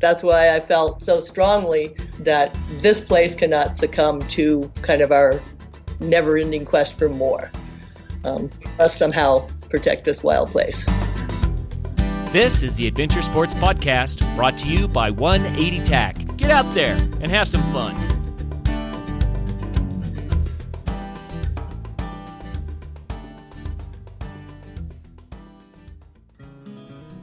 That's why I felt so strongly that this place cannot succumb to kind of our never ending quest for more. Um, must somehow protect this wild place. This is the Adventure Sports Podcast brought to you by 180 TAC. Get out there and have some fun.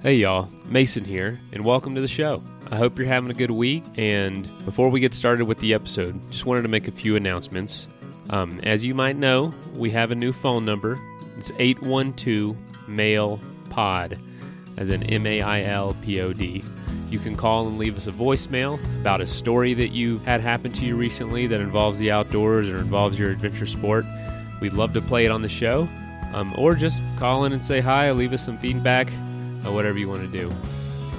Hey y'all, Mason here, and welcome to the show. I hope you're having a good week. And before we get started with the episode, just wanted to make a few announcements. Um, as you might know, we have a new phone number. It's 812 Mail Pod, as in M A I L P O D. You can call and leave us a voicemail about a story that you had happen to you recently that involves the outdoors or involves your adventure sport. We'd love to play it on the show. Um, or just call in and say hi, leave us some feedback or whatever you want to do.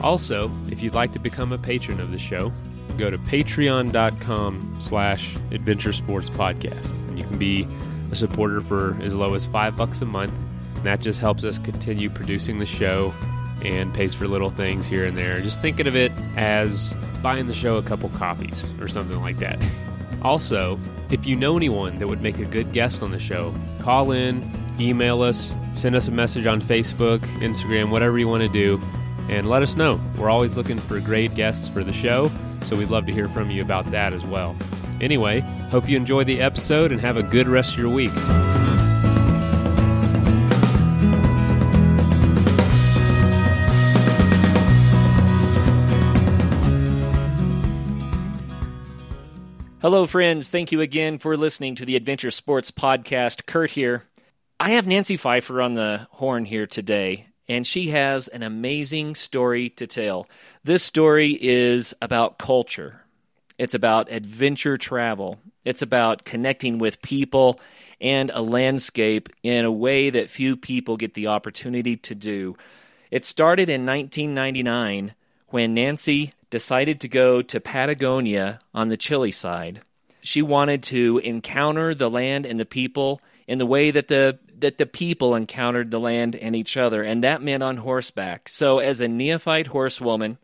Also, if you'd like to become a patron of the show, go to patreon.com slash adventure sports podcast. And you can be a supporter for as low as five bucks a month. And that just helps us continue producing the show and pays for little things here and there. Just thinking of it as buying the show a couple copies or something like that. Also, if you know anyone that would make a good guest on the show, call in, email us, send us a message on Facebook, Instagram, whatever you want to do, and let us know. We're always looking for great guests for the show, so we'd love to hear from you about that as well. Anyway, hope you enjoy the episode and have a good rest of your week. Hello, friends. Thank you again for listening to the Adventure Sports Podcast. Kurt here. I have Nancy Pfeiffer on the horn here today, and she has an amazing story to tell. This story is about culture, it's about adventure travel, it's about connecting with people and a landscape in a way that few people get the opportunity to do. It started in 1999 when Nancy decided to go to Patagonia on the Chile side. She wanted to encounter the land and the people in the way that the that the people encountered the land and each other, and that meant on horseback. So, as a neophyte horsewoman,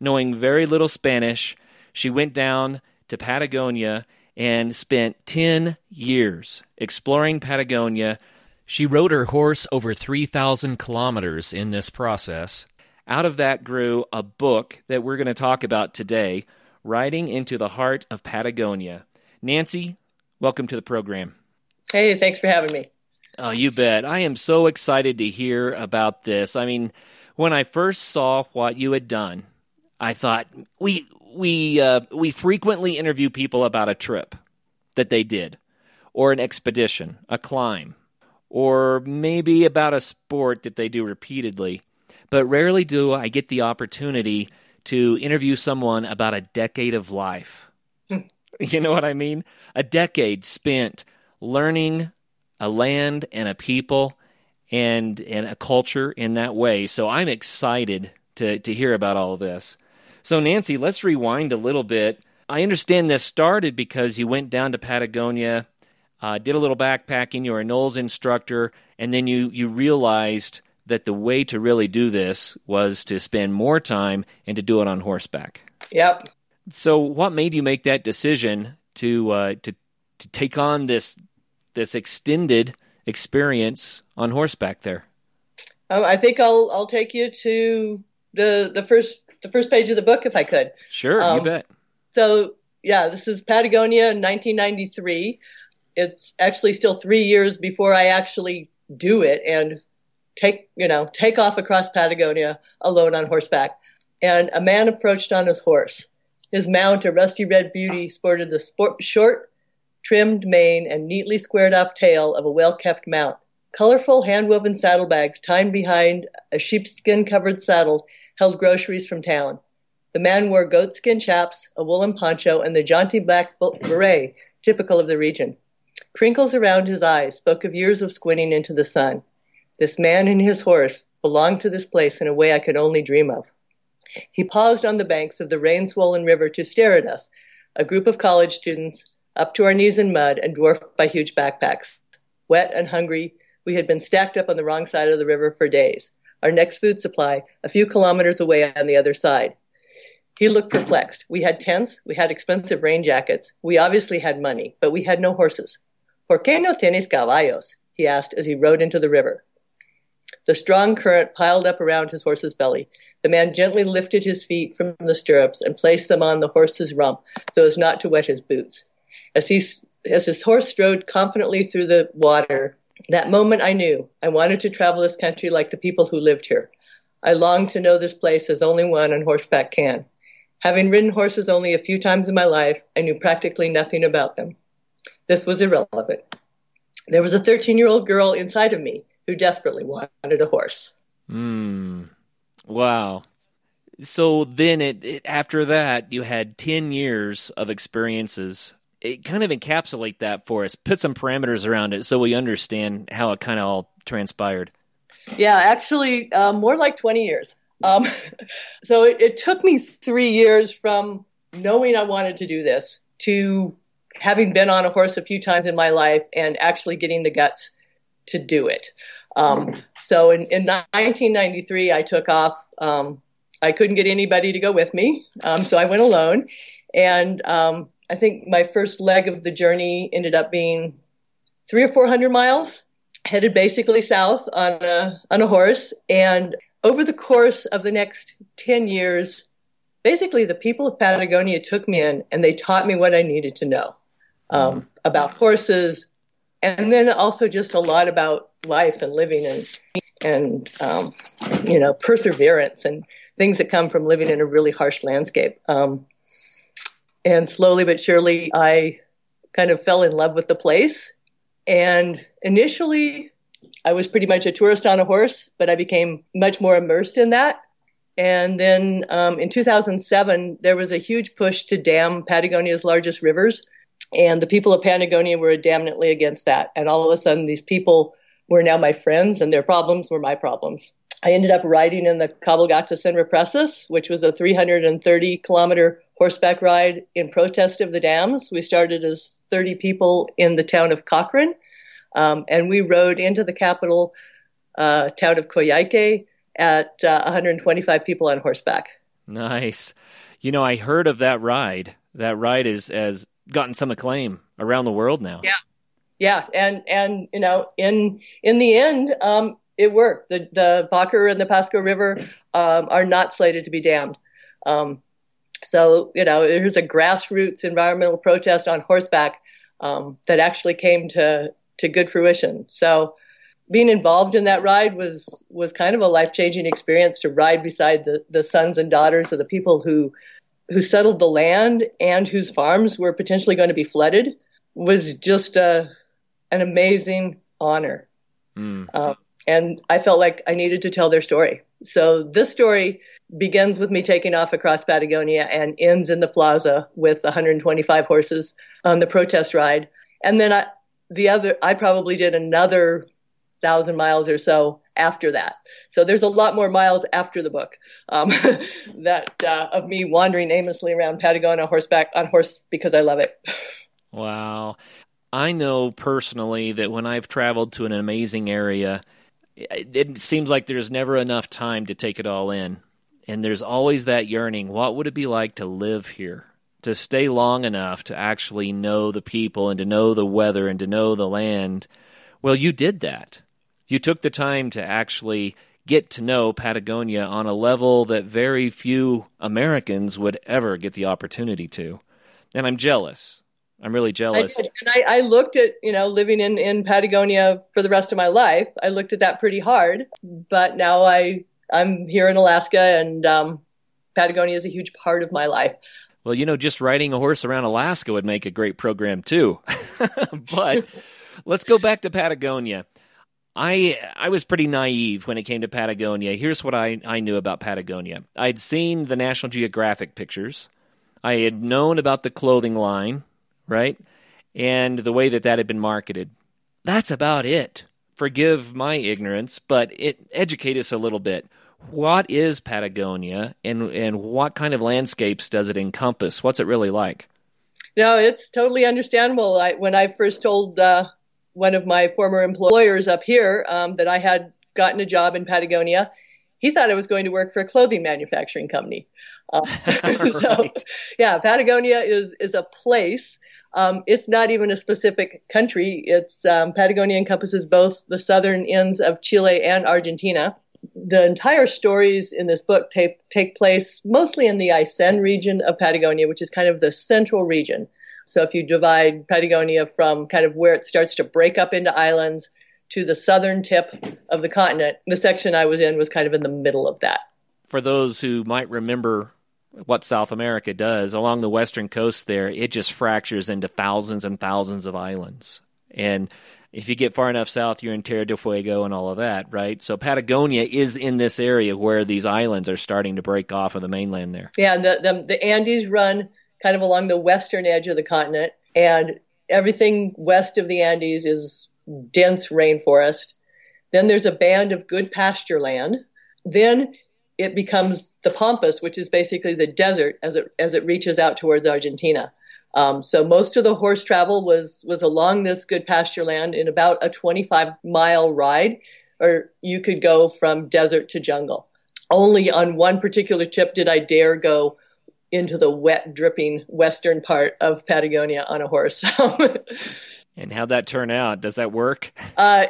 knowing very little Spanish, she went down to Patagonia and spent 10 years exploring Patagonia. She rode her horse over 3,000 kilometers in this process. Out of that grew a book that we're going to talk about today Riding into the Heart of Patagonia. Nancy, welcome to the program. Hey, thanks for having me. Oh, you bet. I am so excited to hear about this. I mean, when I first saw what you had done, I thought we we uh, we frequently interview people about a trip that they did, or an expedition, a climb, or maybe about a sport that they do repeatedly. But rarely do I get the opportunity to interview someone about a decade of life. you know what I mean? A decade spent learning a land and a people and and a culture in that way. So I'm excited to to hear about all of this. So Nancy, let's rewind a little bit. I understand this started because you went down to Patagonia, uh, did a little backpacking. You were a NOLS instructor, and then you you realized that the way to really do this was to spend more time and to do it on horseback. Yep. So, what made you make that decision to uh, to to take on this this extended experience on horseback there? Um, I think I'll I'll take you to the the first the first page of the book if I could. Sure, um, you bet. So yeah, this is Patagonia in 1993. It's actually still three years before I actually do it and take you know take off across Patagonia alone on horseback. And a man approached on his horse. His mount, a rusty red beauty, sported the sport, short trimmed mane and neatly squared off tail of a well kept mount. Colorful hand woven saddlebags tied behind a sheepskin covered saddle held groceries from town. The man wore goatskin chaps, a woolen poncho, and the jaunty black beret typical of the region. Crinkles around his eyes spoke of years of squinting into the sun. This man and his horse belonged to this place in a way I could only dream of. He paused on the banks of the rain swollen river to stare at us, a group of college students up to our knees in mud and dwarfed by huge backpacks. Wet and hungry, we had been stacked up on the wrong side of the river for days. Our next food supply, a few kilometers away on the other side. He looked perplexed. We had tents, we had expensive rain jackets, we obviously had money, but we had no horses. ¿Por qué no tienes caballos? he asked as he rode into the river. The strong current piled up around his horse's belly. The man gently lifted his feet from the stirrups and placed them on the horse's rump so as not to wet his boots. As he as his horse strode confidently through the water, that moment I knew I wanted to travel this country like the people who lived here. I longed to know this place as only one on horseback can. Having ridden horses only a few times in my life, I knew practically nothing about them. This was irrelevant. There was a 13 year old girl inside of me who desperately wanted a horse. Hmm. Wow. So then, it, it, after that, you had 10 years of experiences. It kind of encapsulate that for us, put some parameters around it so we understand how it kind of all transpired. Yeah, actually, um, more like 20 years. Um, so it, it took me three years from knowing I wanted to do this to having been on a horse a few times in my life and actually getting the guts to do it. Um, so in, in, 1993, I took off. Um, I couldn't get anybody to go with me, um, so I went alone. And um, I think my first leg of the journey ended up being three or four hundred miles, headed basically south on a on a horse. And over the course of the next 10 years, basically the people of Patagonia took me in and they taught me what I needed to know um, about horses, and then also just a lot about life and living and and um, you know perseverance and things that come from living in a really harsh landscape. Um, and slowly but surely, I kind of fell in love with the place. And initially, I was pretty much a tourist on a horse, but I became much more immersed in that. And then um, in 2007, there was a huge push to dam Patagonia's largest rivers. And the people of Patagonia were adamantly against that. And all of a sudden, these people were now my friends, and their problems were my problems. I ended up riding in the Cabalgata Sin Represas, which was a 330 kilometer horseback ride in protest of the dams. We started as 30 people in the town of Cochrane, um, and we rode into the capital uh, town of Coyhaique at uh, 125 people on horseback. Nice. You know, I heard of that ride. That ride is has gotten some acclaim around the world now. Yeah, yeah, and and you know, in in the end, um, it worked. The the Baker and the Pascua River um, are not slated to be dammed. Um, so you know, there's a grassroots environmental protest on horseback um, that actually came to to good fruition. So being involved in that ride was was kind of a life changing experience to ride beside the the sons and daughters of the people who who settled the land and whose farms were potentially going to be flooded was just a an amazing honor. Mm. Um, and I felt like I needed to tell their story. So this story begins with me taking off across Patagonia and ends in the plaza with 125 horses on the protest ride. And then I, the other, I probably did another thousand miles or so after that. So there's a lot more miles after the book um, that uh, of me wandering aimlessly around Patagonia horseback on horse because I love it. Wow. I know personally that when I've traveled to an amazing area, it seems like there's never enough time to take it all in. And there's always that yearning. What would it be like to live here? To stay long enough to actually know the people and to know the weather and to know the land. Well, you did that. You took the time to actually get to know Patagonia on a level that very few Americans would ever get the opportunity to. And I'm jealous. I'm really jealous. I and I, I, looked at, you know, living in, in Patagonia for the rest of my life. I looked at that pretty hard, but now I, I'm here in Alaska and, um, Patagonia is a huge part of my life. Well, you know, just riding a horse around Alaska would make a great program too. but let's go back to Patagonia. I I was pretty naive when it came to Patagonia. Here's what I, I knew about Patagonia. I'd seen the National Geographic pictures. I had known about the clothing line right? And the way that that had been marketed. That's about it. Forgive my ignorance, but it educate us a little bit. What is Patagonia and and what kind of landscapes does it encompass? What's it really like? No, it's totally understandable. I, when I first told uh, one of my former employers up here um, that I had gotten a job in Patagonia, he thought I was going to work for a clothing manufacturing company. Uh, so, yeah, Patagonia is is a place. Um, it's not even a specific country. It's um, Patagonia encompasses both the southern ends of Chile and Argentina. The entire stories in this book take take place mostly in the Aysén region of Patagonia, which is kind of the central region. So if you divide Patagonia from kind of where it starts to break up into islands to the southern tip of the continent, the section I was in was kind of in the middle of that. For those who might remember what South America does, along the western coast there, it just fractures into thousands and thousands of islands. And if you get far enough south, you're in Tierra del Fuego and all of that, right? So Patagonia is in this area where these islands are starting to break off of the mainland there. Yeah, the, the, the Andes run kind of along the western edge of the continent, and everything west of the Andes is dense rainforest. Then there's a band of good pasture land. Then it becomes the pampas, which is basically the desert as it as it reaches out towards Argentina. Um, so most of the horse travel was was along this good pasture land in about a 25 mile ride, or you could go from desert to jungle. Only on one particular trip did I dare go into the wet, dripping western part of Patagonia on a horse. and how'd that turn out? Does that work? Uh,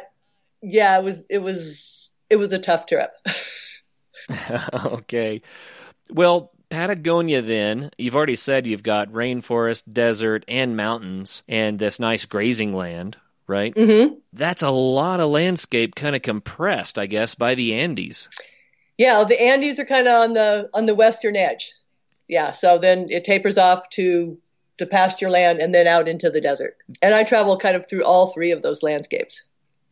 yeah, it was. It was. It was a tough trip. okay. Well, Patagonia, then, you've already said you've got rainforest, desert, and mountains, and this nice grazing land, right? Mm-hmm. That's a lot of landscape kind of compressed, I guess, by the Andes. Yeah, the Andes are kind of on the on the western edge. Yeah, so then it tapers off to to pasture land and then out into the desert. And I travel kind of through all three of those landscapes,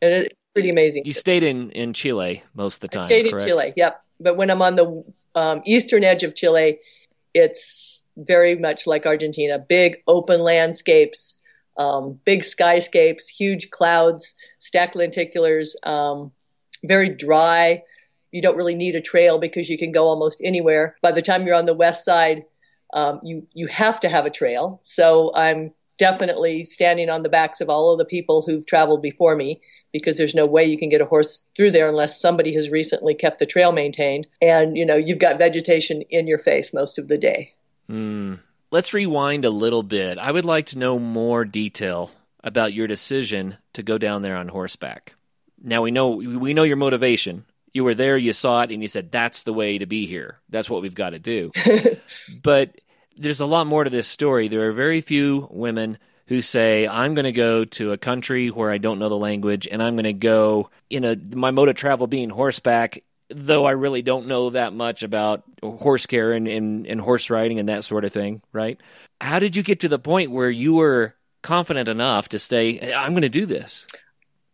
and it's pretty amazing. You stayed in in Chile most of the time. I stayed correct? in Chile. Yep but when I'm on the um, eastern edge of Chile, it's very much like Argentina big open landscapes, um, big skyscapes, huge clouds, stacked lenticulars, um, very dry. You don't really need a trail because you can go almost anywhere. By the time you're on the west side, um, you you have to have a trail. So I'm definitely standing on the backs of all of the people who've traveled before me because there's no way you can get a horse through there unless somebody has recently kept the trail maintained. And, you know, you've got vegetation in your face most of the day. Mm. Let's rewind a little bit. I would like to know more detail about your decision to go down there on horseback. Now we know we know your motivation. You were there, you saw it, and you said that's the way to be here. That's what we've got to do. but there's a lot more to this story. There are very few women who say, I'm going to go to a country where I don't know the language and I'm going to go, in a, my mode of travel being horseback, though I really don't know that much about horse care and, and, and horse riding and that sort of thing, right? How did you get to the point where you were confident enough to say, I'm going to do this?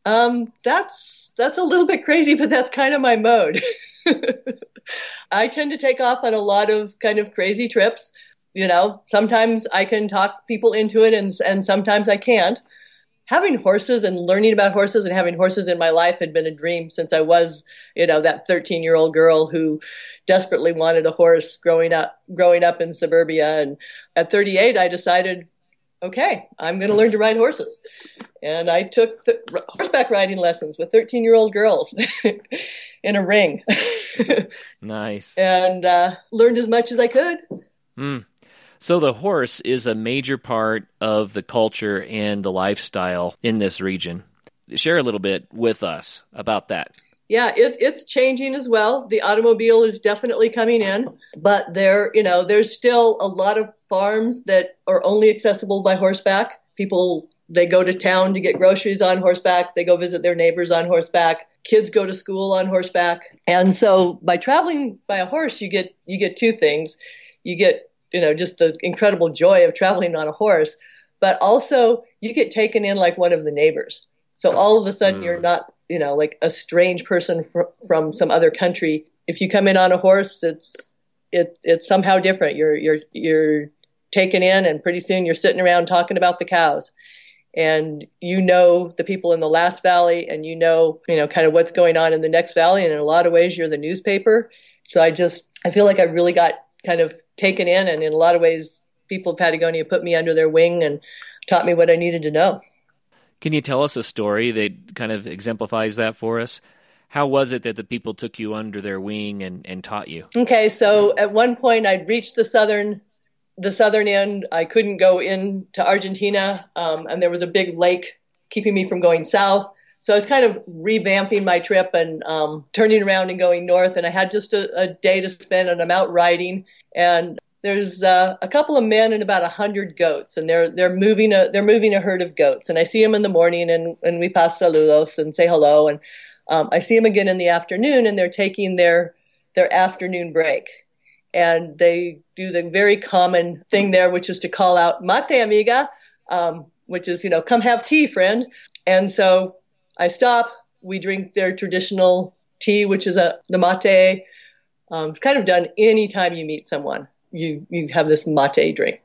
Um, that's that's a little bit crazy, but that's kind of my mode. I tend to take off on a lot of kind of crazy trips you know, sometimes I can talk people into it and, and sometimes I can't. Having horses and learning about horses and having horses in my life had been a dream since I was, you know, that 13 year old girl who desperately wanted a horse growing up, growing up in suburbia. And at 38, I decided, okay, I'm going to learn to ride horses. And I took th- horseback riding lessons with 13 year old girls in a ring. nice. And uh, learned as much as I could. Mm. So the horse is a major part of the culture and the lifestyle in this region. Share a little bit with us about that. Yeah, it, it's changing as well. The automobile is definitely coming in, but there, you know, there's still a lot of farms that are only accessible by horseback. People they go to town to get groceries on horseback. They go visit their neighbors on horseback. Kids go to school on horseback. And so by traveling by a horse, you get you get two things. You get you know, just the incredible joy of traveling on a horse, but also you get taken in like one of the neighbors. So all of a sudden mm. you're not, you know, like a strange person fr- from some other country. If you come in on a horse, it's it, it's somehow different. You're you're you're taken in, and pretty soon you're sitting around talking about the cows, and you know the people in the last valley, and you know you know kind of what's going on in the next valley, and in a lot of ways you're the newspaper. So I just I feel like I really got kind of taken in, and in a lot of ways, people of Patagonia put me under their wing and taught me what I needed to know. Can you tell us a story that kind of exemplifies that for us? How was it that the people took you under their wing and, and taught you? Okay, so at one point I'd reached the southern the southern end. I couldn't go into Argentina, um, and there was a big lake keeping me from going south. So I was kind of revamping my trip and um, turning around and going north. And I had just a, a day to spend, and I'm out riding. And there's uh, a couple of men and about a hundred goats, and they're they're moving a they're moving a herd of goats. And I see them in the morning, and and we pass saludos and say hello. And um, I see them again in the afternoon, and they're taking their their afternoon break and they do the very common thing there, which is to call out "mate, amiga," um, which is you know, come have tea, friend. And so I stop. We drink their traditional tea, which is a the mate. Um, it's kind of done anytime you meet someone. You you have this mate drink,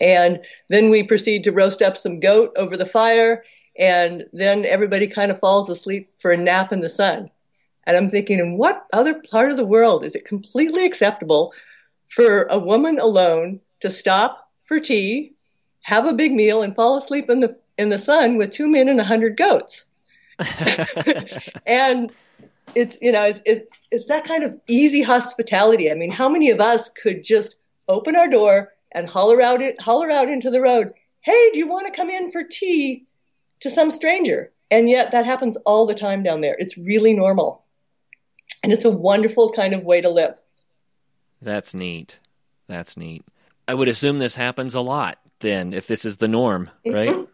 and then we proceed to roast up some goat over the fire, and then everybody kind of falls asleep for a nap in the sun. And I'm thinking, in what other part of the world is it completely acceptable for a woman alone to stop for tea, have a big meal, and fall asleep in the in the sun with two men and a hundred goats? and it's you know it's, it's it's that kind of easy hospitality. I mean, how many of us could just open our door and holler out it holler out into the road, "Hey, do you want to come in for tea?" to some stranger? And yet that happens all the time down there. It's really normal. And it's a wonderful kind of way to live. That's neat. That's neat. I would assume this happens a lot then, if this is the norm, right? Mm-hmm.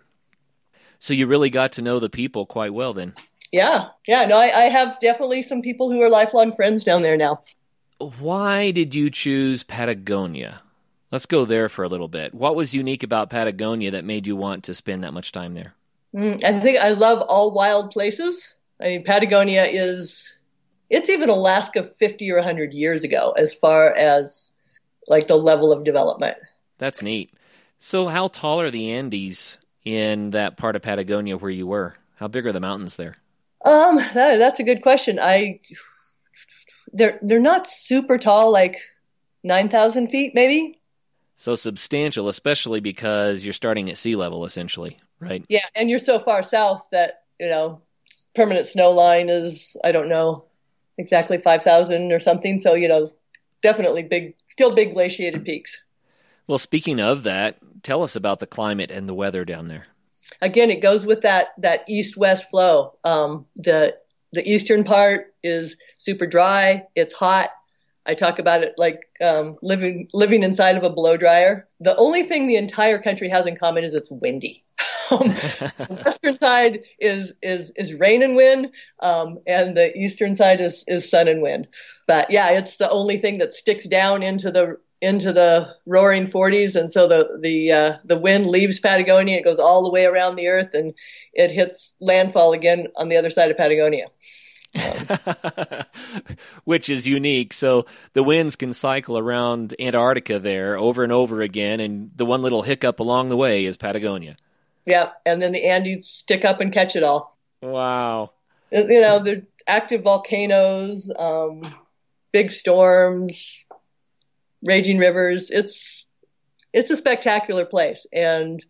So you really got to know the people quite well then. Yeah, yeah. No, I, I have definitely some people who are lifelong friends down there now. Why did you choose Patagonia? Let's go there for a little bit. What was unique about Patagonia that made you want to spend that much time there? Mm, I think I love all wild places. I mean, Patagonia is it's even Alaska 50 or 100 years ago as far as like the level of development. That's neat. So, how tall are the Andes in that part of Patagonia where you were? How big are the mountains there? Um, that, that's a good question. I they're they're not super tall, like nine thousand feet, maybe. So substantial, especially because you're starting at sea level, essentially, right? Yeah, and you're so far south that you know permanent snow line is I don't know exactly 5,000 or something. So, you know, definitely big, still big glaciated peaks. Well, speaking of that, tell us about the climate and the weather down there. Again, it goes with that, that east-west flow. Um, the, the eastern part is super dry. It's hot. I talk about it like um, living living inside of a blow dryer. The only thing the entire country has in common is it's windy. Um, the western side is is is rain and wind, um, and the eastern side is is sun and wind. But yeah, it's the only thing that sticks down into the into the roaring 40s, and so the the uh, the wind leaves Patagonia, it goes all the way around the Earth, and it hits landfall again on the other side of Patagonia. Um, Which is unique. So the winds can cycle around Antarctica there over and over again, and the one little hiccup along the way is Patagonia. Yeah, and then the Andes stick up and catch it all. Wow. You know, the active volcanoes, um, big storms, raging rivers. It's it's a spectacular place, and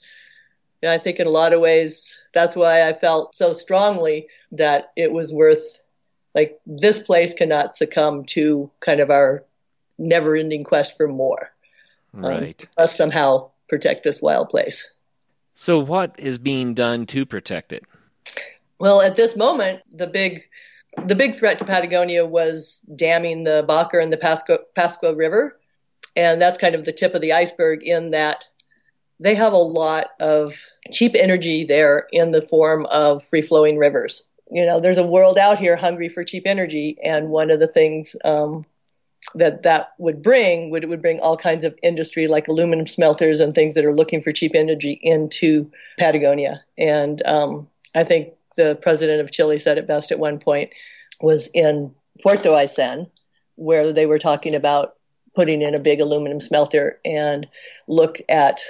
you know, I think in a lot of ways that's why I felt so strongly that it was worth like this place cannot succumb to kind of our never-ending quest for more. Um, right. Um, must somehow protect this wild place. So, what is being done to protect it? Well, at this moment, the big the big threat to Patagonia was damming the Baker and the Pascua, Pascua River, and that's kind of the tip of the iceberg in that they have a lot of cheap energy there in the form of free flowing rivers. You know, there's a world out here hungry for cheap energy, and one of the things um, that that would bring would would bring all kinds of industry like aluminum smelters and things that are looking for cheap energy into Patagonia. And um, I think the president of Chile said it best at one point was in Puerto Aysén, where they were talking about putting in a big aluminum smelter and looked at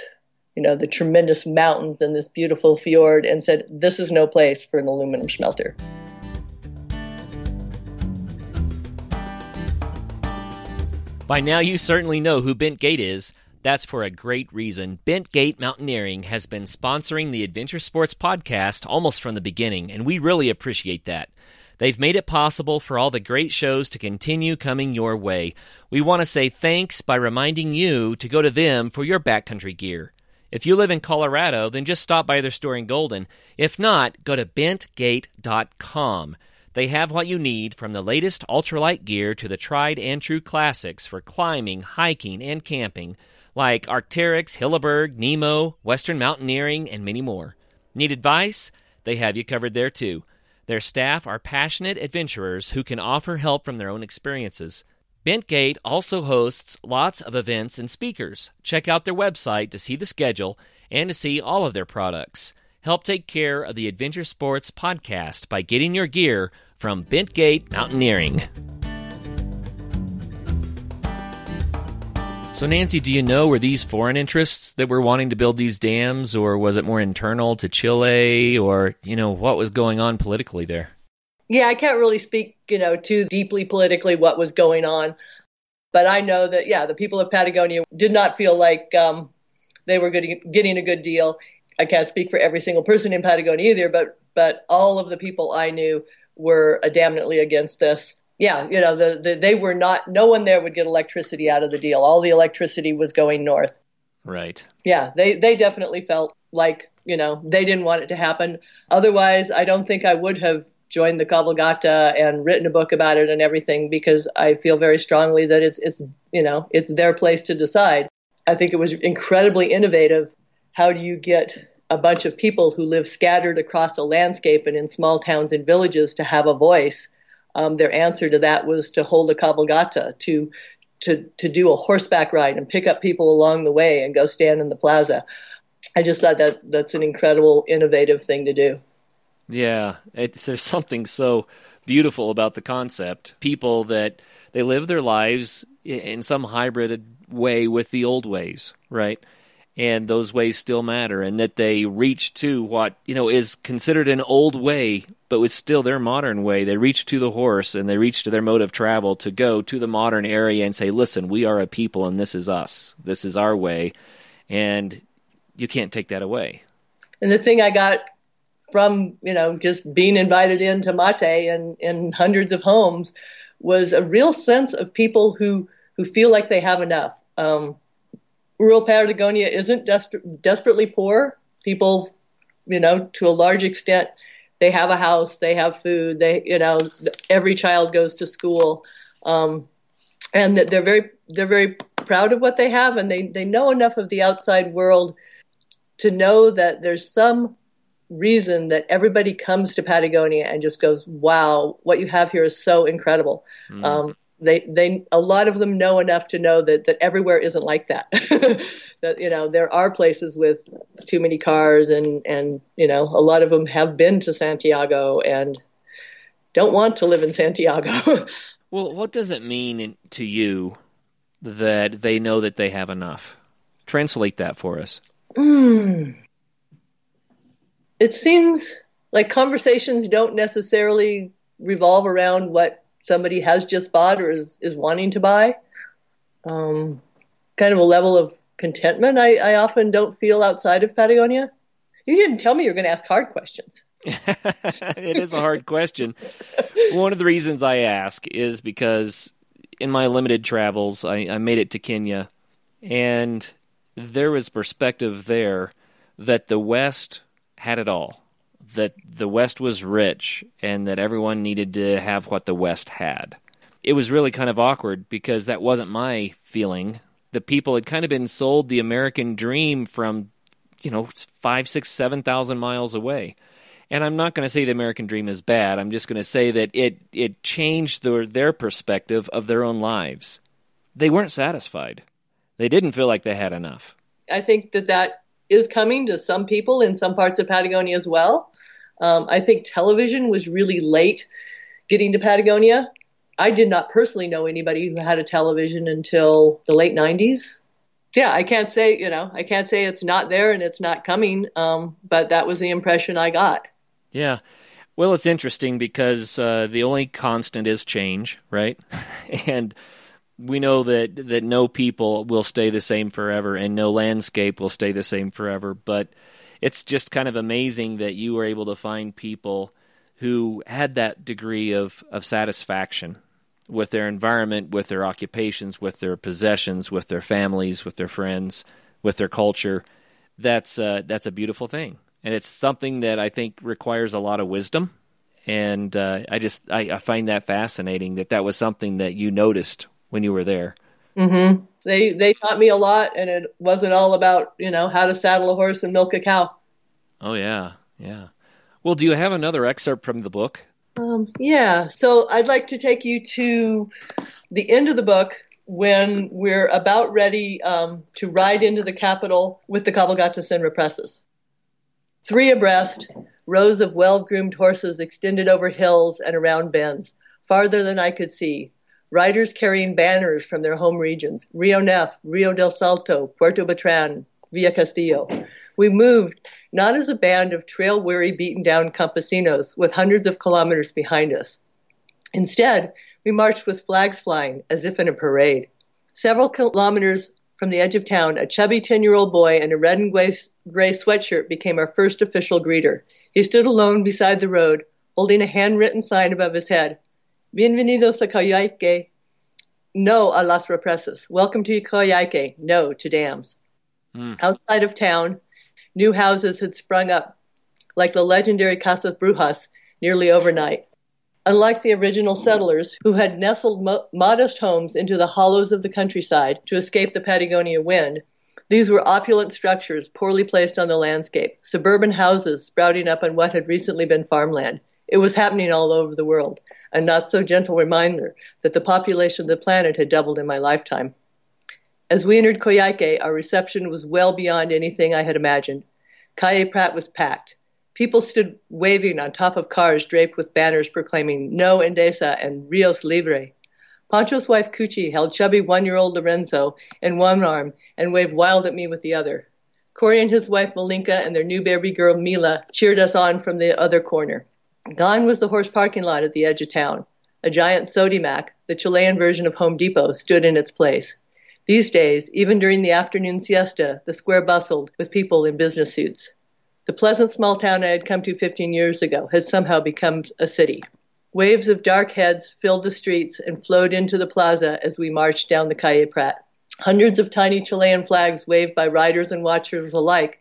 you know the tremendous mountains and this beautiful fjord and said this is no place for an aluminum smelter. By now, you certainly know who Bentgate is. That's for a great reason. Bentgate Mountaineering has been sponsoring the Adventure Sports podcast almost from the beginning, and we really appreciate that. They've made it possible for all the great shows to continue coming your way. We want to say thanks by reminding you to go to them for your backcountry gear. If you live in Colorado, then just stop by their store in Golden. If not, go to bentgate.com. They have what you need from the latest ultralight gear to the tried and true classics for climbing, hiking, and camping, like Arc'teryx, Hilleberg, Nemo, Western Mountaineering, and many more. Need advice? They have you covered there too. Their staff are passionate adventurers who can offer help from their own experiences. Bentgate also hosts lots of events and speakers. Check out their website to see the schedule and to see all of their products. Help take care of the Adventure Sports podcast by getting your gear from Bentgate Mountaineering. So, Nancy, do you know were these foreign interests that were wanting to build these dams, or was it more internal to Chile, or you know what was going on politically there? Yeah, I can't really speak, you know, too deeply politically what was going on, but I know that yeah, the people of Patagonia did not feel like um, they were getting, getting a good deal. I can't speak for every single person in Patagonia either, but but all of the people I knew were adamantly against this yeah, you know, the, the they were not. No one there would get electricity out of the deal. All the electricity was going north. Right. Yeah, they they definitely felt like you know they didn't want it to happen. Otherwise, I don't think I would have joined the Cabalgata and written a book about it and everything because I feel very strongly that it's it's you know it's their place to decide. I think it was incredibly innovative. How do you get a bunch of people who live scattered across a landscape and in small towns and villages to have a voice? Um, their answer to that was to hold a cabalgata, to to to do a horseback ride and pick up people along the way and go stand in the plaza. I just thought that that's an incredible, innovative thing to do. Yeah, it, there's something so beautiful about the concept. People that they live their lives in some hybrid way with the old ways, right? And those ways still matter and that they reach to what you know is considered an old way but was still their modern way. They reach to the horse and they reach to their mode of travel to go to the modern area and say listen we are a people and this is us. This is our way. And you can't take that away. And the thing i got from you know just being invited into mate and in hundreds of homes was a real sense of people who who feel like they have enough. Um, rural Patagonia isn't des- desperately poor. People, you know, to a large extent, they have a house, they have food, they, you know, every child goes to school, um, and they're very, they're very proud of what they have, and they they know enough of the outside world to know that there's some reason that everybody comes to Patagonia and just goes, "Wow, what you have here is so incredible." Mm. Um, they they a lot of them know enough to know that that everywhere isn't like that. That you know there are places with too many cars and and you know a lot of them have been to Santiago and don't want to live in Santiago. Well what does it mean to you that they know that they have enough? Translate that for us. Mm. it seems like conversations don't necessarily revolve around what somebody has just bought or is, is wanting to buy. Um, kind of a level of contentment I, I often don't feel outside of Patagonia. You didn't tell me you were going to ask hard questions. it is a hard question. One of the reasons I ask is because in my limited travels, I, I made it to Kenya, and there was perspective there that the West had it all that the West was rich and that everyone needed to have what the West had. It was really kind of awkward because that wasn't my feeling. The people had kind of been sold the American dream from, you know, five, six, seven thousand miles away. And I'm not going to say the American dream is bad. I'm just going to say that it it changed their their perspective of their own lives. They weren't satisfied. They didn't feel like they had enough. I think that that is coming to some people in some parts of Patagonia as well. Um, I think television was really late getting to Patagonia. I did not personally know anybody who had a television until the late 90s. Yeah, I can't say, you know, I can't say it's not there and it's not coming, um, but that was the impression I got. Yeah. Well, it's interesting because uh, the only constant is change, right? and we know that that no people will stay the same forever, and no landscape will stay the same forever. But it's just kind of amazing that you were able to find people who had that degree of, of satisfaction with their environment, with their occupations, with their possessions, with their families, with their friends, with their culture. That's uh, that's a beautiful thing, and it's something that I think requires a lot of wisdom. And uh, I just I, I, find that fascinating that that was something that you noticed when you were there. Mm-hmm. They they taught me a lot, and it wasn't all about you know how to saddle a horse and milk a cow. Oh yeah, yeah. Well, do you have another excerpt from the book? Um, yeah. So I'd like to take you to the end of the book when we're about ready um, to ride into the capital with the cabalgata sin represas. Three abreast, rows of well groomed horses extended over hills and around bends, farther than I could see. Riders carrying banners from their home regions Rio Nef, Rio del Salto, Puerto Bertrand, Villa Castillo. We moved not as a band of trail weary, beaten down campesinos with hundreds of kilometers behind us. Instead, we marched with flags flying as if in a parade. Several kilometers from the edge of town, a chubby 10 year old boy in a red and gray, gray sweatshirt became our first official greeter. He stood alone beside the road, holding a handwritten sign above his head Bienvenidos a Coyhaique. No a las represas. Welcome to Coyhaique. No to dams. Mm. Outside of town, New houses had sprung up, like the legendary Casas Brujas, nearly overnight. Unlike the original settlers, who had nestled mo- modest homes into the hollows of the countryside to escape the Patagonia wind, these were opulent structures poorly placed on the landscape, suburban houses sprouting up on what had recently been farmland. It was happening all over the world, a not so gentle reminder that the population of the planet had doubled in my lifetime. As we entered Coyhaique, our reception was well beyond anything I had imagined. Calle Prat was packed. People stood waving on top of cars draped with banners proclaiming No Endesa and Rios Libre. Pancho's wife Cuchi held chubby one-year-old Lorenzo in one arm and waved wild at me with the other. Corey and his wife Malinka and their new baby girl Mila cheered us on from the other corner. Gone was the horse parking lot at the edge of town. A giant Sodimac, the Chilean version of Home Depot, stood in its place. These days, even during the afternoon siesta, the square bustled with people in business suits. The pleasant small town I had come to 15 years ago had somehow become a city. Waves of dark heads filled the streets and flowed into the plaza as we marched down the Calle Prat. Hundreds of tiny Chilean flags waved by riders and watchers alike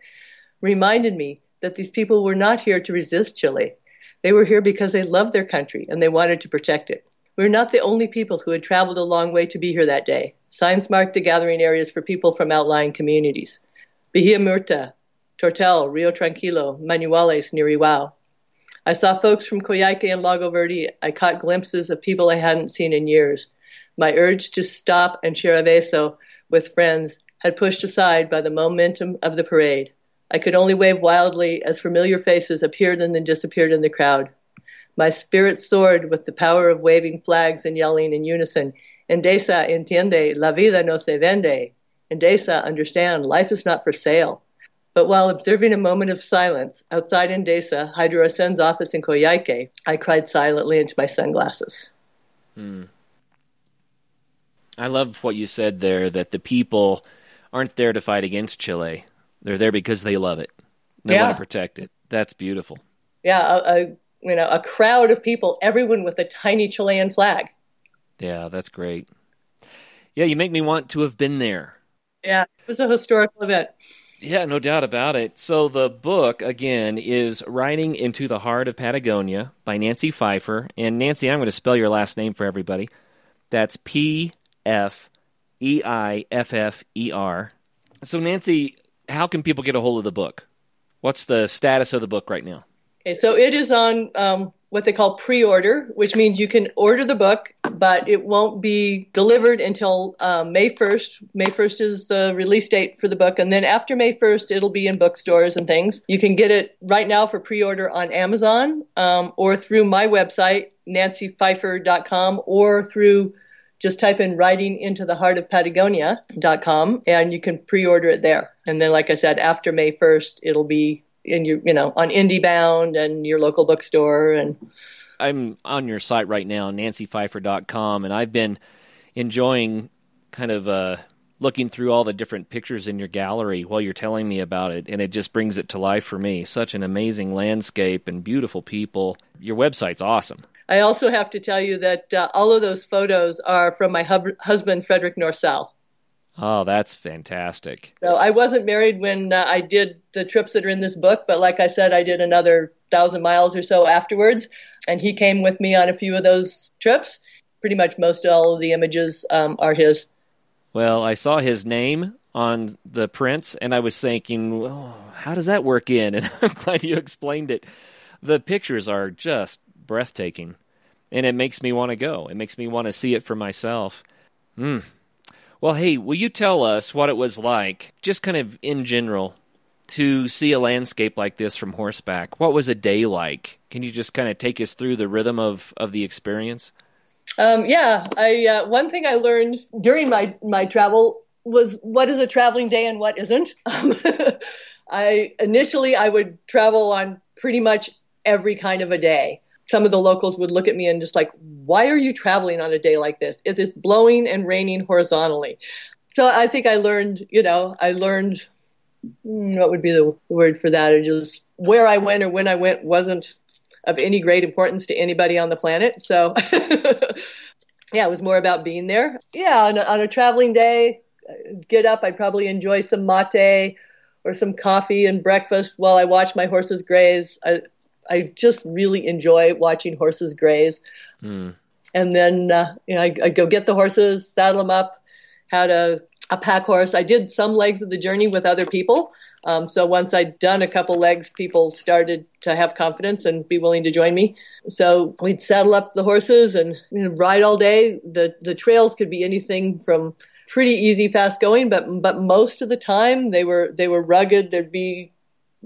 reminded me that these people were not here to resist Chile. They were here because they loved their country and they wanted to protect it. We were not the only people who had traveled a long way to be here that day. Signs marked the gathering areas for people from outlying communities. Bahia Murta, Tortel, Rio Tranquilo, Manuales near Iwao. I saw folks from Coyhaique and Lago Verde. I caught glimpses of people I hadn't seen in years. My urge to stop and share a beso with friends had pushed aside by the momentum of the parade. I could only wave wildly as familiar faces appeared and then disappeared in the crowd. My spirit soared with the power of waving flags and yelling in unison, Endesa entiende, la vida no se vende. Endesa, understand, life is not for sale. But while observing a moment of silence outside Endesa, HidroAysén's office in Coyhaique, I cried silently into my sunglasses. Hmm. I love what you said there that the people aren't there to fight against Chile. They're there because they love it. They yeah. want to protect it. That's beautiful. Yeah, a, a you know a crowd of people, everyone with a tiny Chilean flag. Yeah, that's great. Yeah, you make me want to have been there. Yeah, it was a historical event. Yeah, no doubt about it. So the book again is Riding into the Heart of Patagonia by Nancy Pfeiffer. And Nancy, I'm going to spell your last name for everybody. That's P F E I F F E R. So Nancy, how can people get a hold of the book? What's the status of the book right now? Okay, so it is on um, what they call pre-order, which means you can order the book, but it won't be delivered until um, May 1st. May 1st is the release date for the book, and then after May 1st, it'll be in bookstores and things. You can get it right now for pre-order on Amazon um, or through my website, nancypfeiffer.com, or through just type in writing into the heart of Patagonia.com and you can pre-order it there. And then, like I said, after May 1st, it'll be in your, you know, on IndieBound and your local bookstore. And I'm on your site right now, nancypfeiffer.com, and I've been enjoying kind of uh, looking through all the different pictures in your gallery while you're telling me about it, and it just brings it to life for me. Such an amazing landscape and beautiful people. Your website's awesome. I also have to tell you that uh, all of those photos are from my hub- husband, Frederick Norsell. Oh, that's fantastic. So I wasn't married when uh, I did the trips that are in this book, but like I said, I did another thousand miles or so afterwards, and he came with me on a few of those trips. Pretty much most all of the images um, are his. Well, I saw his name on the prints, and I was thinking, well, how does that work in? And I'm glad you explained it. The pictures are just breathtaking, and it makes me want to go. It makes me want to see it for myself. Hmm. Well, hey, will you tell us what it was like, just kind of in general, to see a landscape like this from horseback? What was a day like? Can you just kind of take us through the rhythm of, of the experience? Um, yeah, I uh, one thing I learned during my my travel was what is a traveling day and what isn't. Um, I initially I would travel on pretty much every kind of a day. Some of the locals would look at me and just like, why are you traveling on a day like this? It is blowing and raining horizontally. So I think I learned, you know, I learned hmm, what would be the word for that? It just where I went or when I went wasn't of any great importance to anybody on the planet. So, yeah, it was more about being there. Yeah, on a, on a traveling day, get up, I'd probably enjoy some mate or some coffee and breakfast while I watch my horses graze. I, I just really enjoy watching horses graze. Mm. And then, uh, you know, I, I'd go get the horses, saddle them up, had a, a pack horse. I did some legs of the journey with other people. Um, so once I'd done a couple legs, people started to have confidence and be willing to join me. So we'd saddle up the horses and you know, ride all day. The the trails could be anything from pretty easy, fast going, but but most of the time they were they were rugged. There'd be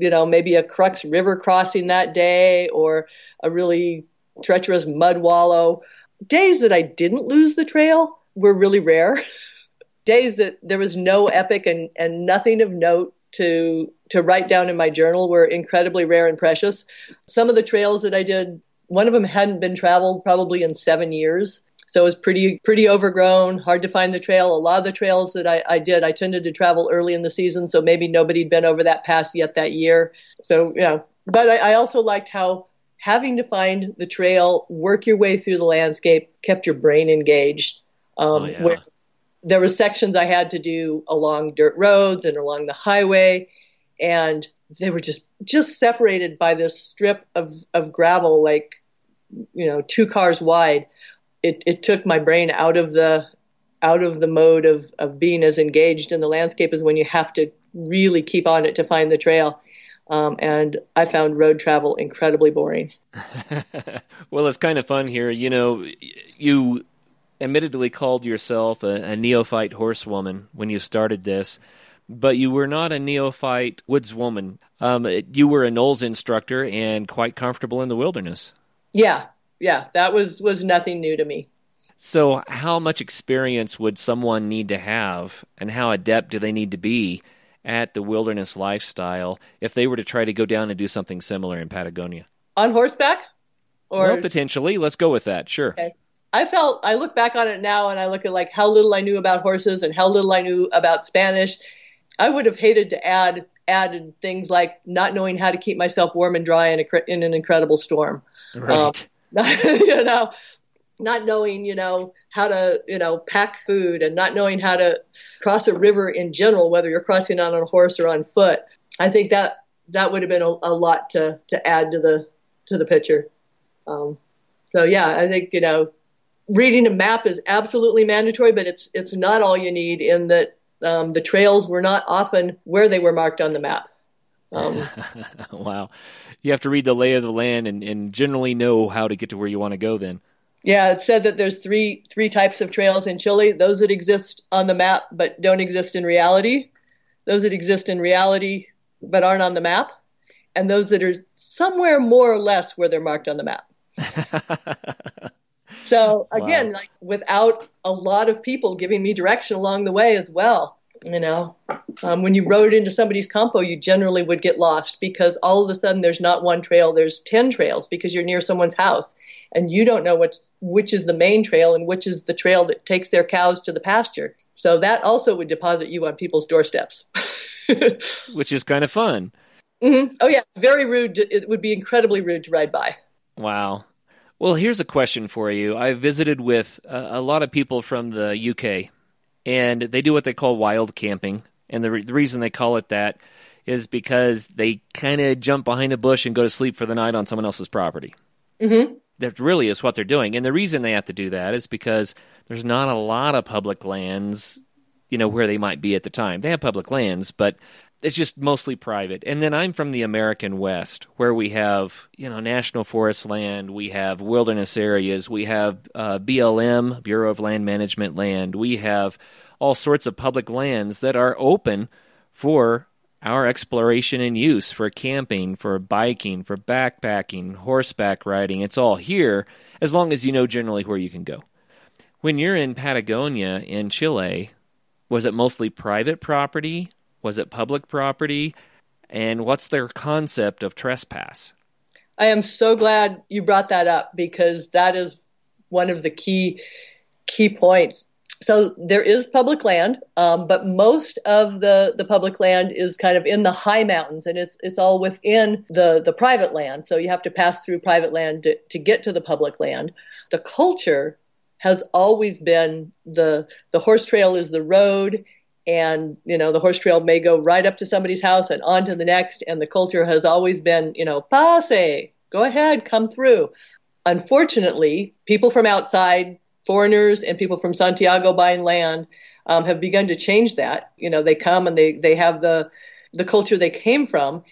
you know maybe a crux river crossing that day or a really treacherous mud wallow. Days that I didn't lose the trail were really rare. Days that there was no epic and, and nothing of note to to write down in my journal were incredibly rare and precious. Some of the trails that I did, one of them hadn't been traveled probably in seven years. So it was pretty pretty overgrown, hard to find the trail. A lot of the trails that I, I did, I tended to travel early in the season, so maybe nobody'd been over that pass yet that year. So yeah, but I, I also liked how having to find the trail, work your way through the landscape, kept your brain engaged. Um, oh, yeah. Where there were sections I had to do along dirt roads and along the highway, and they were just just separated by this strip of of gravel, like you know, two cars wide it, it took my brain out of the out of the mode of, of being as engaged in the landscape as when you have to really keep on it to find the trail. Um, and I found road travel incredibly boring. well, it's kind of fun here. You know, you admittedly called yourself a, a neophyte horsewoman when you started this, but you were not a neophyte woodswoman. Um, you were a NOLS instructor and quite comfortable in the wilderness. Yeah, yeah, that was was nothing new to me. So, how much experience would someone need to have, and how adept do they need to be at the wilderness lifestyle if they were to try to go down and do something similar in Patagonia? On horseback, or well, potentially. Let's go with that. Sure. Okay. I felt I look back on it now, and I look at like how little I knew about horses and how little I knew about Spanish. I would have hated to add added things like not knowing how to keep myself warm and dry in, a, in an incredible storm. Right. Um, you know, not knowing, you know, how to, you know, pack food and not knowing how to cross a river in general, whether you're crossing on a horse or on foot. I think that that would have been a, a lot to, to add to the to the picture. Um, so yeah, I think you know, reading a map is absolutely mandatory, but it's it's not all you need. In that um, the trails were not often where they were marked on the map. Um, wow you have to read the lay of the land and, and generally know how to get to where you want to go then. Yeah, it said that there's three three types of trails in Chile. Those that exist on the map but don't exist in reality, those that exist in reality but aren't on the map, and those that are somewhere more or less where they're marked on the map. so again, wow. like without a lot of people giving me direction along the way as well. You know, um, when you rode into somebody's campo, you generally would get lost because all of a sudden there's not one trail, there's 10 trails because you're near someone's house. and you don't know which which is the main trail and which is the trail that takes their cows to the pasture. So that also would deposit you on people's doorsteps. which is kind of fun. Mm-hmm. Oh yeah, very rude. To, it would be incredibly rude to ride by. Wow. Well, here's a question for you. I visited with a, a lot of people from the UK, and they do what they call wild camping. And the, re- the reason they call it that is because they kind of jump behind a bush and go to sleep for the night on someone else's property. Mm-hmm. That really is what they're doing. And the reason they have to do that is because there's not a lot of public lands, you know, where they might be at the time. They have public lands, but it's just mostly private. And then I'm from the American West, where we have, you know, national forest land, we have wilderness areas, we have uh, BLM, Bureau of Land Management land, we have all sorts of public lands that are open for our exploration and use for camping, for biking, for backpacking, horseback riding. It's all here as long as you know generally where you can go. When you're in Patagonia in Chile, was it mostly private property? Was it public property? And what's their concept of trespass? I am so glad you brought that up because that is one of the key key points so there is public land, um, but most of the, the public land is kind of in the high mountains, and it's it's all within the the private land. So you have to pass through private land to, to get to the public land. The culture has always been the the horse trail is the road, and you know the horse trail may go right up to somebody's house and on to the next. And the culture has always been you know passe, go ahead, come through. Unfortunately, people from outside foreigners and people from Santiago buying land um, have begun to change that. You know, they come and they they have the the culture they came from,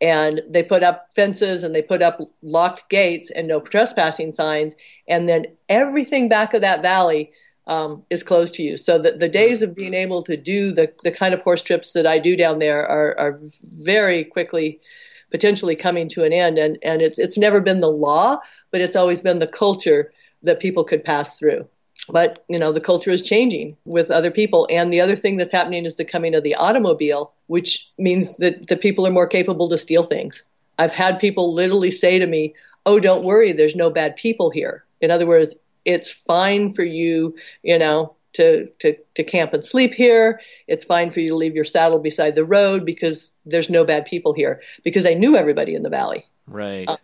and they put up fences and they put up locked gates and no trespassing signs, and then everything back of that valley. Um, is closed to you. So the, the days of being able to do the, the kind of horse trips that I do down there are, are very quickly potentially coming to an end. And, and it's, it's never been the law, but it's always been the culture that people could pass through. But, you know, the culture is changing with other people. And the other thing that's happening is the coming of the automobile, which means that the people are more capable to steal things. I've had people literally say to me, Oh, don't worry, there's no bad people here. In other words, it's fine for you, you know, to, to, to camp and sleep here. It's fine for you to leave your saddle beside the road because there's no bad people here. Because I knew everybody in the valley. Right. Uh,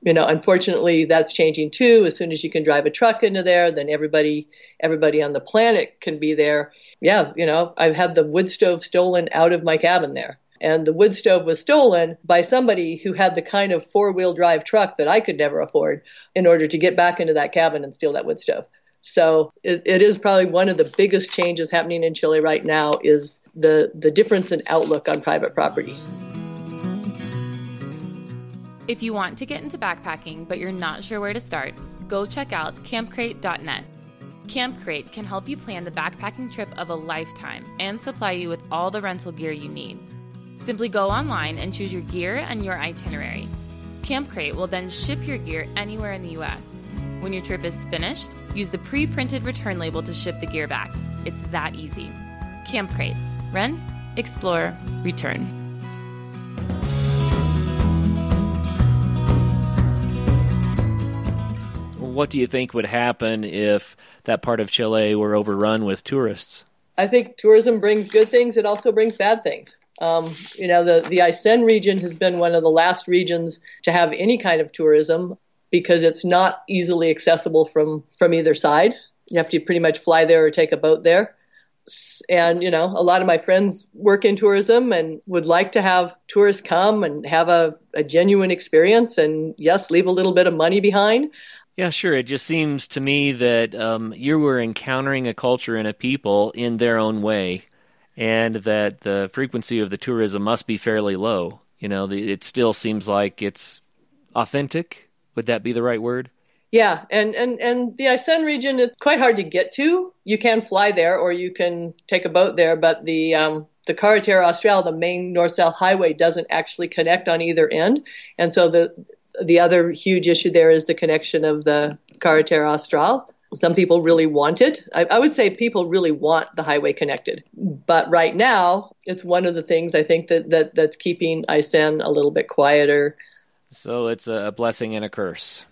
you know, unfortunately, that's changing too. As soon as you can drive a truck into there, then everybody, everybody on the planet can be there. Yeah, you know, I've had the wood stove stolen out of my cabin there. And the wood stove was stolen by somebody who had the kind of four wheel drive truck that I could never afford in order to get back into that cabin and steal that wood stove. So it, it is probably one of the biggest changes happening in Chile right now is the, the difference in outlook on private property. If you want to get into backpacking but you're not sure where to start, go check out campcrate.net. Camp Crate can help you plan the backpacking trip of a lifetime and supply you with all the rental gear you need. Simply go online and choose your gear and your itinerary. Camp Crate will then ship your gear anywhere in the US. When your trip is finished, use the pre printed return label to ship the gear back. It's that easy. Camp Crate. Rent, explore, return. what do you think would happen if that part of Chile were overrun with tourists? I think tourism brings good things. It also brings bad things. Um, you know, the, the Aysén region has been one of the last regions to have any kind of tourism because it's not easily accessible from, from either side. You have to pretty much fly there or take a boat there. And, you know, a lot of my friends work in tourism and would like to have tourists come and have a, a genuine experience and, yes, leave a little bit of money behind. Yeah, sure. It just seems to me that um, you were encountering a culture and a people in their own way, and that the frequency of the tourism must be fairly low. You know, the, it still seems like it's authentic. Would that be the right word? Yeah, and, and, and the Aysén region is quite hard to get to. You can fly there or you can take a boat there, but the um, the Carretera Austral, the main north-south highway, doesn't actually connect on either end, and so the the other huge issue there is the connection of the Carretera Austral. Some people really want it. I, I, would say people really want the highway connected. But right now, it's one of the things I think that, that that's keeping Aysén a little bit quieter. So it's a blessing and a curse.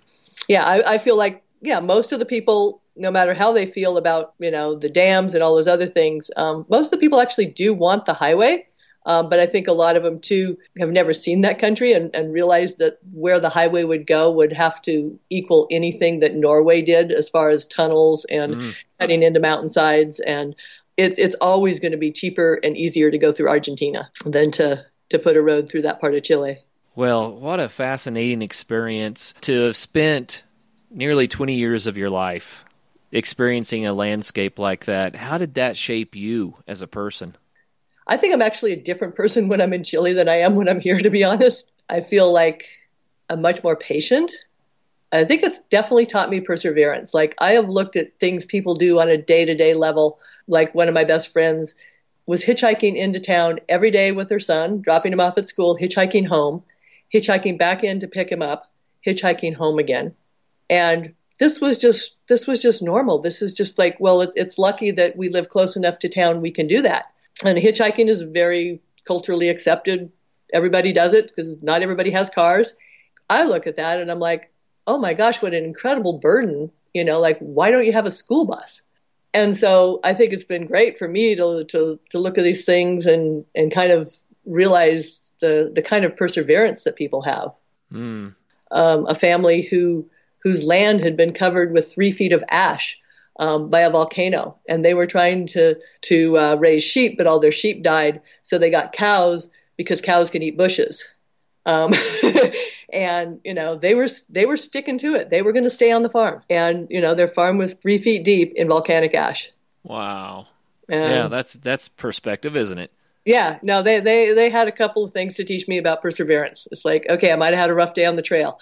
yeah, I, I feel like yeah, most of the people, no matter how they feel about you know the dams and all those other things, um, most of the people actually do want the highway. Um, but I think a lot of them too have never seen that country and, and realize that where the highway would go would have to equal anything that Norway did as far as tunnels and mm. cutting into mountainsides. And it, it's always going to be cheaper and easier to go through Argentina than to, to put a road through that part of Chile. Well, what a fascinating experience to have spent nearly 20 years of your life experiencing a landscape like that. How did that shape you as a person? I think I'm actually a different person when I'm in Chile than I am when I'm here, to be honest. I feel like I'm much more patient. I think it's definitely taught me perseverance. Like, I have looked at things people do on a day to day level. Like, one of my best friends was hitchhiking into town every day with her son, dropping him off at school, hitchhiking home, hitchhiking back in to pick him up, hitchhiking home again. And this was just this was just normal. This is just like, well, it's, it's lucky that we live close enough to town we can do that and hitchhiking is very culturally accepted. Everybody does it because not everybody has cars. I look at that and I'm like, oh my gosh, what an incredible burden. You know, like, why don't you have a school bus? And so I think it's been great for me to, to, to look at these things and, and kind of realize the, the kind of perseverance that people have. Mm. Um, a family who, whose land had been covered with three feet of ash um, by a volcano, and they were trying to to uh, raise sheep, but all their sheep died, so they got cows because cows can eat bushes. Um, and you know they were they were sticking to it. They were going to stay on the farm, and you know their farm was three feet deep in volcanic ash. Wow. Yeah, that's that's perspective, isn't it? Yeah, no, they, they they had a couple of things to teach me about perseverance. It's like, okay, I might have had a rough day on the trail,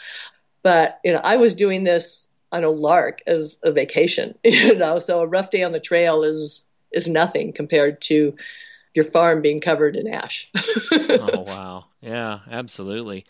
but you know, I was doing this on a lark as a vacation, you know. So a rough day on the trail is is nothing compared to your farm being covered in ash. oh wow. Yeah, absolutely.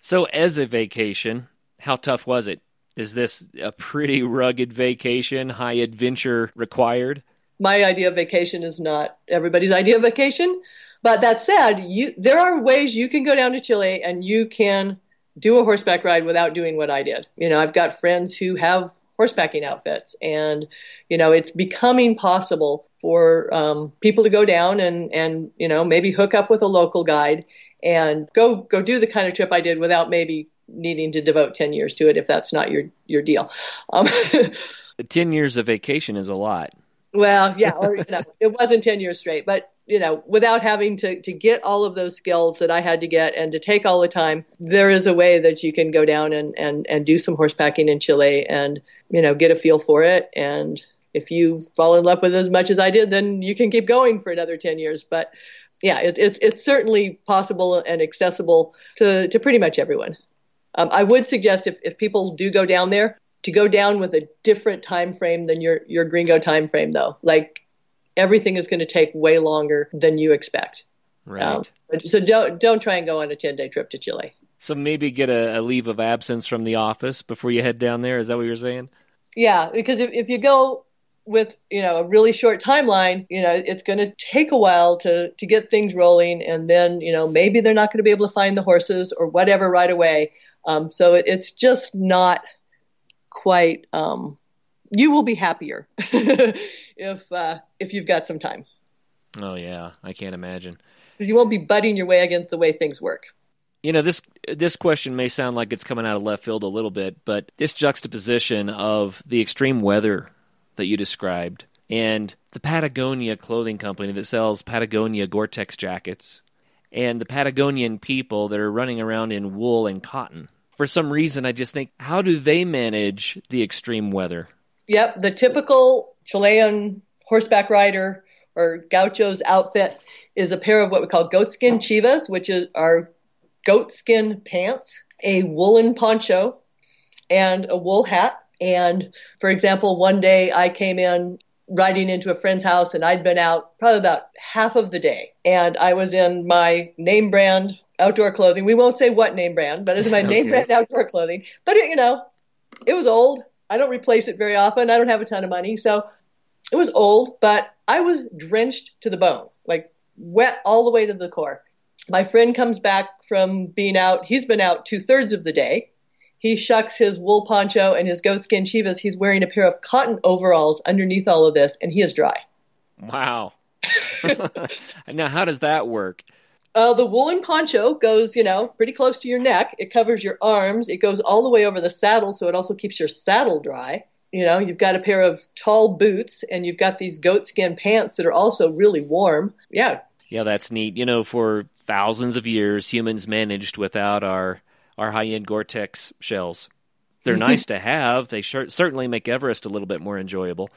So as a vacation, how tough was it? Is this a pretty rugged vacation, high adventure required? My idea of vacation is not everybody's idea of vacation. But that said, you, there are ways you can go down to Chile and you can do a horseback ride without doing what I did. You know, I've got friends who have horsepacking outfits, and you know, it's becoming possible for um, people to go down and and you know maybe hook up with a local guide and go go do the kind of trip I did without maybe needing to devote 10 years to it if that's not your your deal. Um, 10 years of vacation is a lot. Well, yeah, or you know, it wasn't 10 years straight, but you know, without having to, to get all of those skills that I had to get and to take all the time, there is a way that you can go down and, and, and do some horsepacking in Chile and, you know, get a feel for it. And if you fall in love with it as much as I did, then you can keep going for another 10 years. But yeah, it, it's, it's certainly possible and accessible to, to pretty much everyone. Um, I would suggest if, if people do go down there, to go down with a different time frame than your, your gringo time frame though. Like everything is going to take way longer than you expect. Right. Um, so don't don't try and go on a ten day trip to Chile. So maybe get a, a, leave of absence from the office before you head down there. Is that what you're saying? Yeah, because if, if you go with you know a really short timeline, you know it's going to take a while to to get things rolling, and then you know maybe they're not going to be able to find the horses or whatever right away. Um, so it, it's just not quite um, you will be happier if uh, if you've got some time. Oh yeah, I can't imagine. Because you won't be butting your way against the way things work. You know this this question may sound like it's coming out of left field a little bit, but this juxtaposition of the extreme weather that you described and the Patagonia clothing company that sells Patagonia Gore-Tex jackets and the Patagonian people that are running around in wool and cotton. For some reason, I just think, how do they manage the extreme weather? Yep, the typical Chilean horseback rider or gaucho's outfit is a pair of what we call goatskin chivas, which is our goatskin pants, a woolen poncho, and a wool hat. And for example, one day I came in riding into a friend's house and I'd been out probably about half of the day. And I was in my name brand outdoor clothing. We won't say what name brand, but it's my okay. name brand outdoor clothing. But, it, you know, it was old. I don't replace it very often. I don't have a ton of money. So it was old, but I was drenched to the bone, like wet all the way to the core. My friend comes back from being out. He's been out two thirds of the day he shucks his wool poncho and his goatskin chivas. He's wearing a pair of cotton overalls underneath all of this, and he is dry. Wow. now, how does that work? Uh, the woolen poncho goes, you know, pretty close to your neck. It covers your arms. It goes all the way over the saddle, so it also keeps your saddle dry. You know, you've got a pair of tall boots, and you've got these goatskin pants that are also really warm. Yeah. Yeah, that's neat. You know, for thousands of years, humans managed without our our high end Gore-Tex shells. They're nice to have. They sh- certainly make Everest a little bit more enjoyable,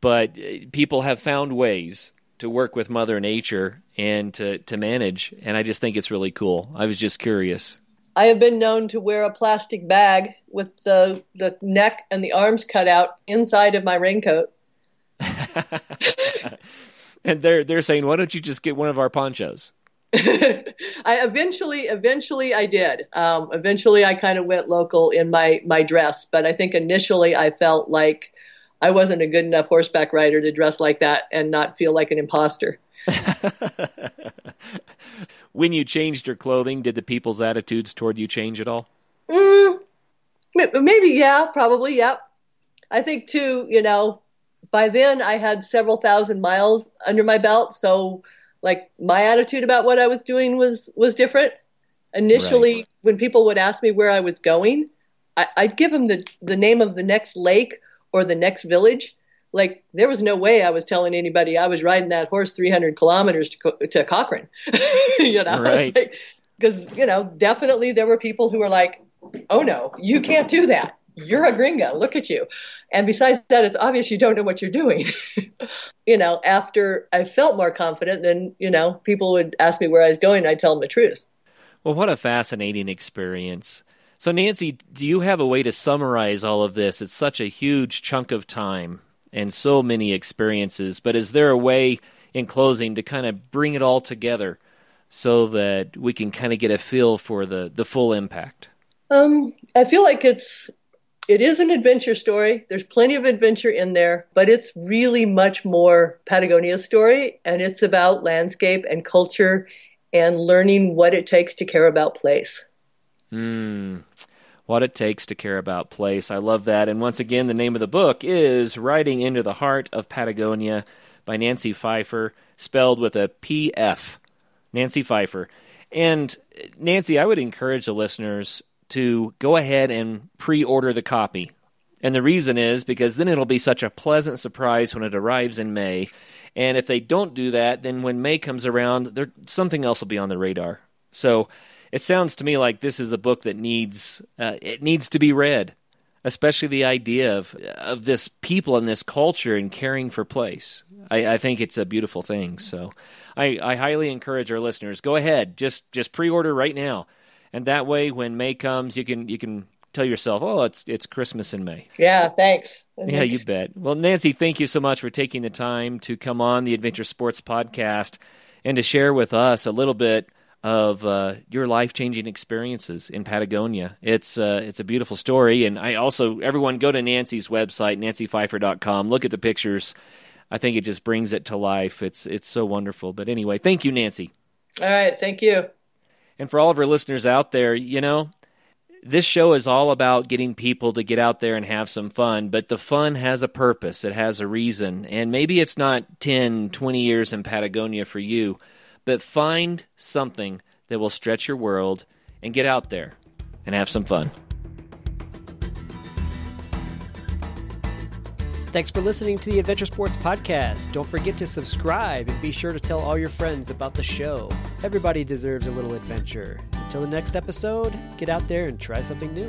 but uh, people have found ways to work with Mother Nature and to, to manage. And I just think it's really cool. I was just curious. I have been known to wear a plastic bag with the, the neck and the arms cut out inside of my raincoat. and they're they're saying, why don't you just get one of our ponchos? I eventually, eventually, I did. Um, eventually, I kind of went local in my my dress, but I think initially I felt like I wasn't a good enough horseback rider to dress like that and not feel like an imposter. when you changed your clothing, did the people's attitudes toward you change at all? Mm, maybe, yeah, probably, yeah. I think too, you know, by then I had several thousand miles under my belt, so like my attitude about what I was doing was was different. Initially, right. when people would ask me where I was going, I, I'd give them the the name of the next lake or the next village. Like there was no way I was telling anybody I was riding that horse 300 kilometers to, to Cochrane. you know, right? Because like, you know, definitely there were people who were like, "Oh no, you can't do that." you're a gringa. Look at you. And besides that, it's obvious you don't know what you're doing. you know, after I felt more confident, then, you know, people would ask me where I was going. I'd tell them the truth. Well, what a fascinating experience. So, Nancy, do you have a way to summarize all of this? It's such a huge chunk of time and so many experiences. But is there a way in closing to kind of bring it all together so that we can kind of get a feel for the, the full impact? Um, I feel like it's it is an adventure story. There's plenty of adventure in there, but it's really much more Patagonia's story, and it's about landscape and culture and learning what it takes to care about place. Hmm. What it takes to care about place. I love that. And once again, the name of the book is Riding into the Heart of Patagonia by Nancy Pfeiffer, spelled with a PF. Nancy Pfeiffer. And Nancy, I would encourage the listeners to go ahead and pre order the copy. And the reason is because then it'll be such a pleasant surprise when it arrives in May. And if they don't do that, then when May comes around, there something else will be on the radar. So it sounds to me like this is a book that needs uh, it needs to be read, especially the idea of of this people and this culture and caring for place. I, I think it's a beautiful thing. So I, I highly encourage our listeners go ahead, just just pre order right now and that way when May comes, you can you can tell yourself, oh, it's it's Christmas in May. Yeah, thanks. Yeah, you bet. Well, Nancy, thank you so much for taking the time to come on the Adventure Sports Podcast and to share with us a little bit of uh, your life changing experiences in Patagonia. It's uh, it's a beautiful story, and I also everyone go to Nancy's website, nancypfeiffer.com. Look at the pictures. I think it just brings it to life. It's it's so wonderful. But anyway, thank you, Nancy. All right, thank you. And for all of our listeners out there, you know, this show is all about getting people to get out there and have some fun, but the fun has a purpose, it has a reason. And maybe it's not 10, 20 years in Patagonia for you, but find something that will stretch your world and get out there and have some fun. Thanks for listening to the Adventure Sports Podcast. Don't forget to subscribe and be sure to tell all your friends about the show. Everybody deserves a little adventure. Until the next episode, get out there and try something new.